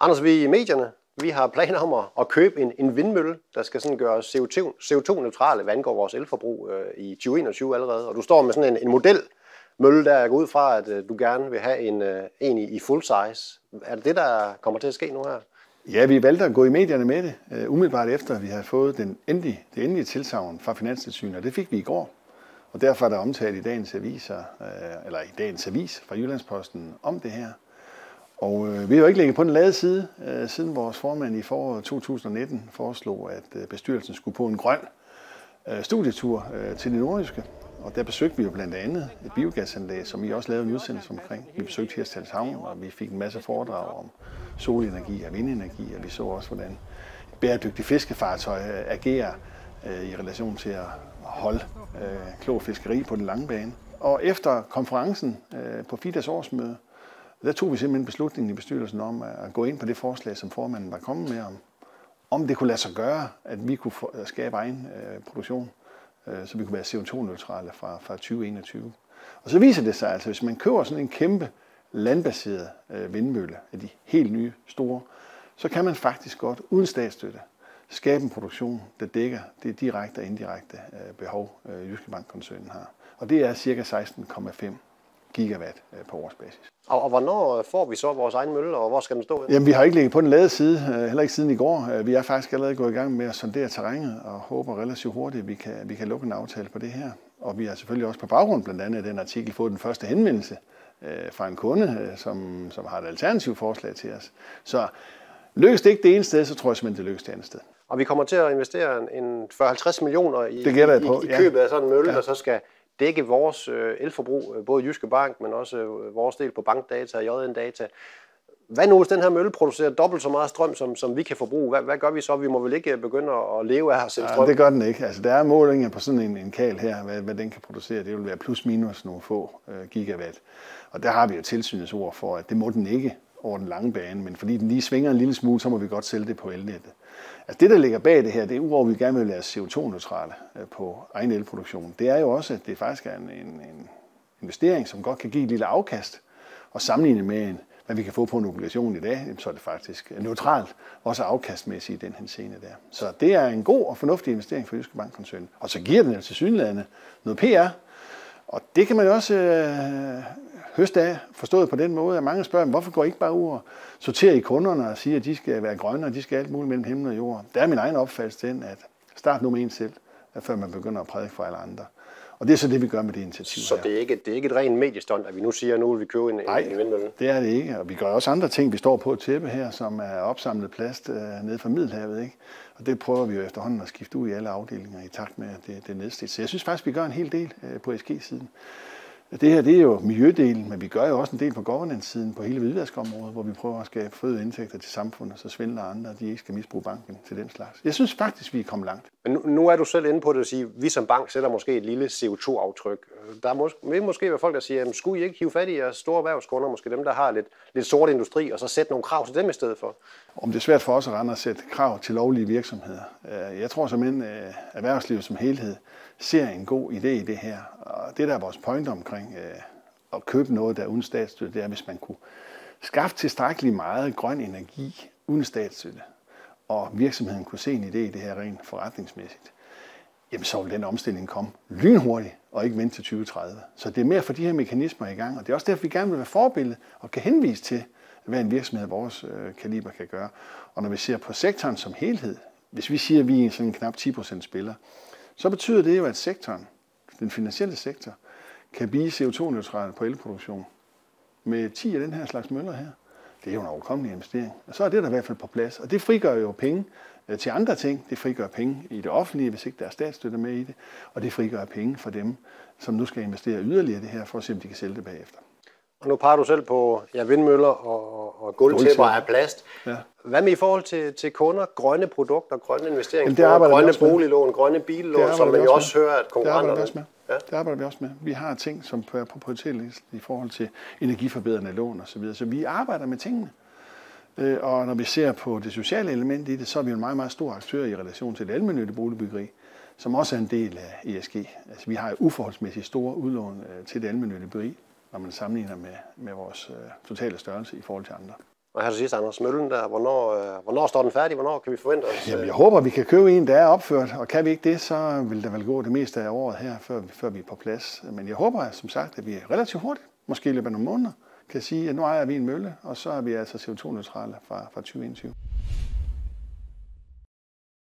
Anders, vi er i medierne. Vi har planer om at, købe en, en vindmølle, der skal sådan gøre CO2-neutrale, hvad angår vores elforbrug øh, i 2021 allerede. Og du står med sådan en, en model mølle, der jeg går ud fra, at øh, du gerne vil have en, øh, en i, i full size. Er det det, der kommer til at ske nu her? Ja, vi valgte at gå i medierne med det, øh, umiddelbart efter, at vi havde fået den endelige, det endelige tilsavn fra Finanstilsynet, og det fik vi i går. Og derfor er der omtalt i dagens aviser, øh, eller i dagens avis fra Jyllandsposten om det her. Og øh, vi har jo ikke ligget på den lade side, øh, siden vores formand i foråret 2019 foreslog, at øh, bestyrelsen skulle på en grøn øh, studietur øh, til det nordiske. Og der besøgte vi jo blandt andet et biogasanlæg, som vi også lavede en udsendelse omkring. Vi besøgte Hirstals Havn, og vi fik en masse foredrag om solenergi og vindenergi, og vi så også, hvordan bæredygtige fiskefartøj øh, agerer øh, i relation til at holde øh, klog fiskeri på den lange bane. Og efter konferencen øh, på FIDAs årsmøde, der tog vi simpelthen beslutningen i bestyrelsen om at gå ind på det forslag, som formanden var kommet med om, om det kunne lade sig gøre, at vi kunne øh, skabe egen øh, produktion Øh, så vi kunne være CO2-neutrale fra, fra 2021. Og så viser det sig altså, hvis man køber sådan en kæmpe landbaseret øh, vindmølle af de helt nye store, så kan man faktisk godt uden statsstøtte skabe en produktion, der dækker det direkte og indirekte øh, behov, øh, Jyske Bank-koncernen har. Og det er ca. 16,5 gigawatt øh, på årsbasis. Og, og hvornår får vi så vores egen mølle, og hvor skal den stå? Jamen, vi har ikke ligget på den lade side, øh, heller ikke siden i går. Øh, vi er faktisk allerede gået i gang med at sondere terrænet, og håber relativt hurtigt, at vi kan, vi kan lukke en aftale på det her. Og vi har selvfølgelig også på baggrund blandt andet af den artikel fået den første henvendelse fra en kunde, som, som har et alternativt forslag til os. Så lykkes det ikke det ene sted, så tror jeg simpelthen, det lykkes det andet sted. Og vi kommer til at investere en 40-50 millioner i, det jeg på. i, i købet ja. af sådan en mølle, ja. der så skal dække vores øh, elforbrug, øh, både Jyske Bank, men også øh, vores del på bankdata og JN Data. Hvad nu, hvis den her mølle producerer dobbelt så meget strøm, som, som vi kan forbruge? Hvad, hvad gør vi så? Vi må vel ikke begynde at leve af at sælge strøm? Ja, det gør den ikke. Altså, der er målinger på sådan en, en kal her, hvad, hvad den kan producere. Det vil være plus minus nogle få øh, gigawatt. Og der har vi jo tilsynets ord for, at det må den ikke over den lange bane, men fordi den lige svinger en lille smule, så må vi godt sælge det på elnettet. Altså det, der ligger bag det her, det er udover, at vi gerne vil være CO2-neutrale øh, på egen elproduktion, det er jo også, at det faktisk er en, en, en investering, som godt kan give et lille afkast, og sammenlignet med, en, hvad vi kan få på en obligation i dag, så er det faktisk neutralt, også afkastmæssigt i den henseende der. Så det er en god og fornuftig investering for Jyske Bankkoncernen. Og så giver den altså til synlædende noget PR, og det kan man jo også øh, høste af, forstået på den måde, at mange spørger, hvorfor går I ikke bare ud og sorterer i kunderne og siger, at de skal være grønne, og de skal alt muligt mellem himmel og jord. Der er min egen opfattelse den, at start nu med en selv, før man begynder at prædike for alle andre. Og det er så det, vi gør med det initiativ Så det er ikke, det er ikke et rent mediestund, at vi nu siger, at nu vil vi købe en, Nej, en vindmølle? det er det ikke. Og vi gør også andre ting. Vi står på et tæppe her, som er opsamlet plast øh, nede fra Middelhavet. Ikke? Og det prøver vi jo efterhånden at skifte ud i alle afdelinger i takt med, at det, det er nedslidt. Så jeg synes faktisk, vi gør en hel del øh, på SG-siden. Det her det er jo miljødelen, men vi gør jo også en del på governance-siden på hele hvidvaskområdet, hvor vi prøver at skabe føde indtægter til samfundet, så svindler andre de ikke skal misbruge banken til den slags. Jeg synes faktisk, vi er kommet langt. Men nu, nu er du selv inde på det at sige, at vi som bank sætter måske et lille CO2-aftryk. Der må, vil måske være folk, der siger, at skulle I ikke hive fat i jeres store erhvervskunder, måske dem, der har lidt, lidt sort industri, og så sætte nogle krav til dem i stedet for? Om det er svært for os at rende og sætte krav til lovlige virksomheder. Øh, jeg tror simpelthen, øh, at erhvervslivet som helhed ser en god idé i det her. Og det, der er vores point omkring øh, at købe noget, der er uden statsstøtte, det er, hvis man kunne skaffe tilstrækkeligt meget grøn energi uden statsstøtte, og virksomheden kunne se en idé i det her rent forretningsmæssigt, jamen så vil den omstilling komme lynhurtigt, og ikke vente til 2030. Så det er mere for de her mekanismer i gang, og det er også derfor, vi gerne vil være forbillede og kan henvise til, hvad en virksomhed af vores øh, kaliber kan gøre. Og når vi ser på sektoren som helhed, hvis vi siger, at vi er sådan en knap 10% spiller, så betyder det jo, at sektoren, den finansielle sektor, kan blive CO2-neutral på elproduktion med 10 af den her slags møller her. Det er jo en overkommelig investering. Og så er det der i hvert fald på plads. Og det frigør jo penge til andre ting. Det frigør penge i det offentlige, hvis ikke der er statsstøtte med i det. Og det frigør penge for dem, som nu skal investere yderligere i det her, for at se, om de kan sælge det bagefter. Og nu peger du selv på ja, vindmøller og, og gulvtæpper af plast. Ja. Hvad med i forhold til, til kunder? Grønne produkter, grønne investeringer, grønne boliglån, grønne billån, som man jo også hører, at konkurrenterne... Det Ja. Det arbejder vi også med. Vi har ting, som er på prioritetslisten i forhold til energiforbedrende lån osv. Så, videre. så vi arbejder med tingene. Øh, og når vi ser på det sociale element i det, så er vi en meget, meget stor aktør i relation til det almindelige boligbyggeri, som også er en del af ESG. Altså, vi har jo uforholdsmæssigt store udlån øh, til det almindelige byggeri, når man sammenligner med, med vores øh, totale størrelse i forhold til andre. Og her til sidst, Anders Møllen, der, hvornår, hvornår står den færdig? Hvornår kan vi forvente os? Jamen, jeg håber, vi kan købe en, der er opført, og kan vi ikke det, så vil der vel gå det meste af året her, før, før vi er på plads. Men jeg håber, som sagt, at vi er relativt hurtigt, måske i løbet af nogle måneder, kan sige, at nu ejer vi en mølle, og så er vi altså CO2-neutrale fra, fra 2021.